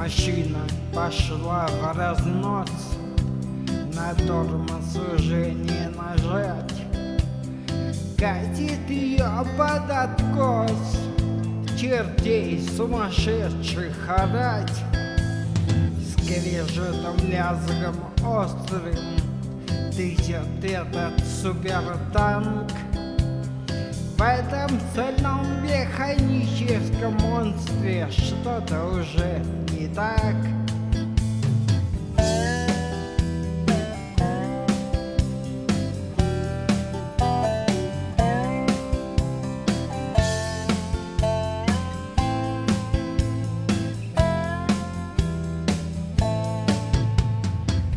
Машина пошла в разнос, на тормоз уже не нажать. Катит ее под откос, чертей сумасшедших орать. Скрежетом лязгом острым дышит этот супертанк. В этом механическом монстре что-то уже не так.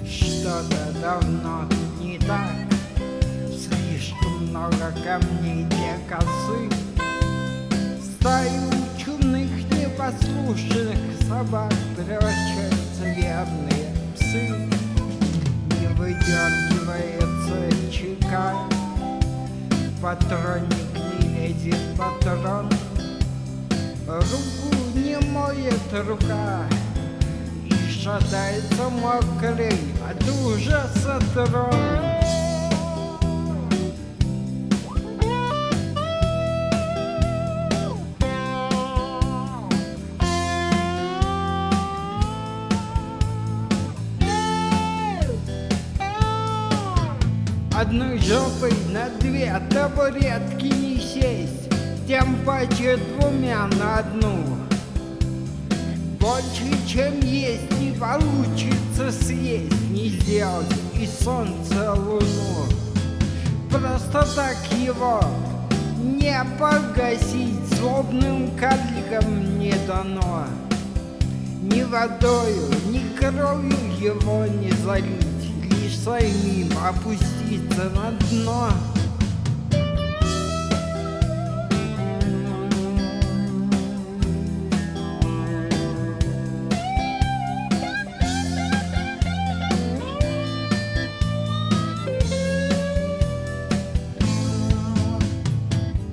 Что-то давно не так Слишком много камней для косы Стаю чумных непослушных собак Прячутся верные псы. Не выдергивается чека Патронник не лезет патрон. Руку не моет рука И шатается мокрый от ужаса трон Одной жопой на две табуретки не сесть, Тем паче двумя на одну. Больше, чем есть, не получится съесть, Не сделать и солнце луну. Просто так его не погасить Злобным карликом не дано. Ни водою, ни кровью его не залить, самим опуститься на дно.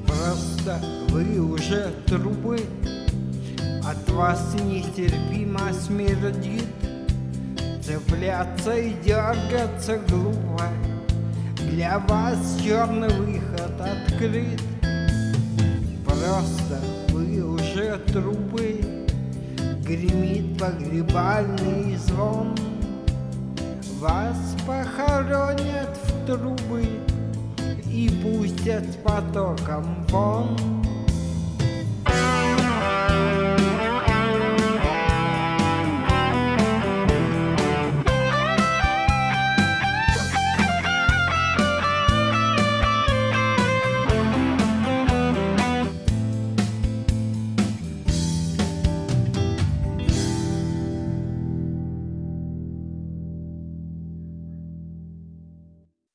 Просто вы уже трубы, от вас нестерпимо смердит. Цепляться и дергаться глупо, для вас черный выход открыт. Просто вы уже трубы, гремит погребальный звон. Вас похоронят в трубы и пустят потоком вон.